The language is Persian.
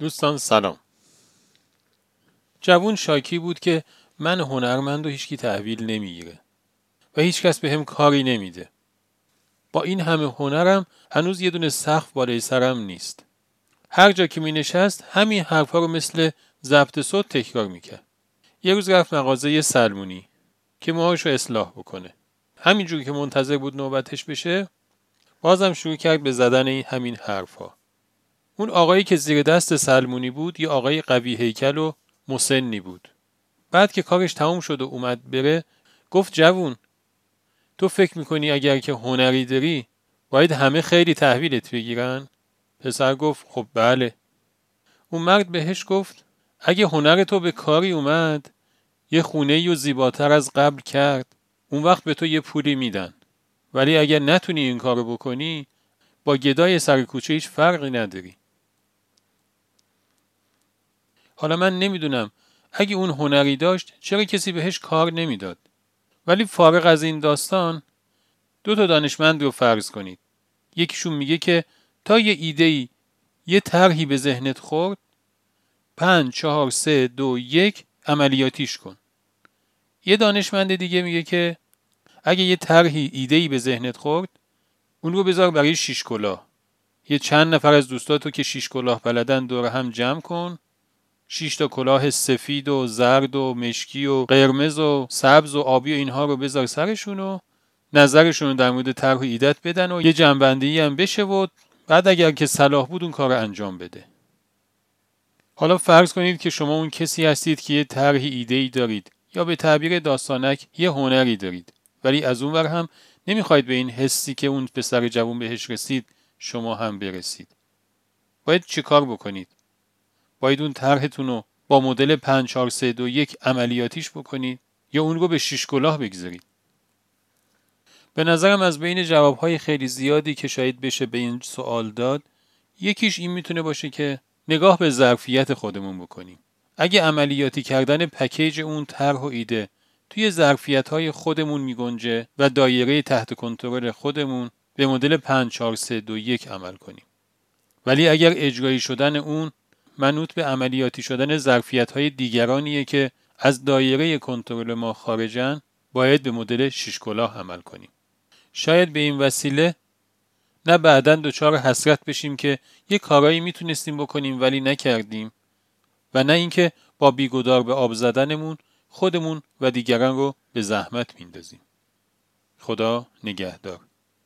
دوستان سلام. جوون شاکی بود که من هنرمند و هیچکی تحویل نمی‌گیره و هیچکس به هم کاری نمیده. با این همه هنرم هنوز یه دونه سقف بالای سرم نیست. هر جا که می نشست همین حرفها رو مثل ضبط صوت تکرار می‌کرد. یه روز رفت مغازه سلمونی که موهاش رو اصلاح بکنه. همینجور که منتظر بود نوبتش بشه بازم شروع کرد به زدن این همین حرفها. اون آقایی که زیر دست سلمونی بود یه آقای قوی هیکل و مسنی بود. بعد که کارش تموم شد و اومد بره گفت جوون تو فکر می‌کنی اگر که هنری داری باید همه خیلی تحویلت بگیرن؟ پسر گفت خب بله. اون مرد بهش گفت اگه هنر تو به کاری اومد یه خونه یو زیباتر از قبل کرد اون وقت به تو یه پولی میدن. ولی اگر نتونی این کارو بکنی با گدای سر کوچه هیچ فرقی نداری. حالا من نمی‌دونم. اگه اون هنری داشت چرا کسی بهش کار نمی‌داد؟ ولی فارغ از این داستان دو تا دانشمند رو فرض کنید. یکیشون میگه که تا یه ایده ای یه طرحی به ذهنت خورد پنج چهار سه دو یک عملیاتیش کن. یه دانشمند دیگه میگه که اگه یه طرحی ایده ای به ذهنت خورد اون رو بذار برای شیش کلاه. یه چند نفر از دوستاتو که شیش کلاه بلدن دور هم جمع کن. شیش تا کلاه سفید و زرد و مشکی و قرمز و سبز و آبی و اینها رو بذار سرشون و نظرشون رو در مورد طرح ایدت بدن و یه جنبندی هم بشه و بعد اگر که صلاح بود اون کار انجام بده. حالا فرض کنید که شما اون کسی هستید که یه طرح ایده ای دارید یا به تعبیر داستانک یه هنری دارید ولی از اون ور هم نمی‌خواید به این حسی که اون پسر جوون بهش رسید شما هم برسید. باید چیکار بکنید؟ باید اون طرحتون رو با مدل 5431 عملیاتیش بکنید یا اون رو به شیش کلاه بگذارید. به نظرم از بین جوابهای خیلی زیادی که شاید بشه به این سوال داد یکیش این می‌تونه باشه که نگاه به ظرفیت خودمون بکنیم. اگه عملیاتی کردن پکیج اون طرح و ایده توی ظرفیت های خودمون میگنجه و دایره تحت کنترل خودمون به مدل 54321 عمل کنیم. ولی اگر اجرایی شدن اون منوط به عملیاتی شدن ظرفیت های دیگرانیه که از دایره کنترل ما خارجن باید به مدل شش کلاه عمل کنیم. شاید به این وسیله نه بعدا دچار حسرت بشیم که یه کارایی می‌تونستیم بکنیم ولی نکردیم و نه اینکه با بیگدار به آب زدنمون خودمون و دیگران رو به زحمت میندازیم. خدا نگهدار.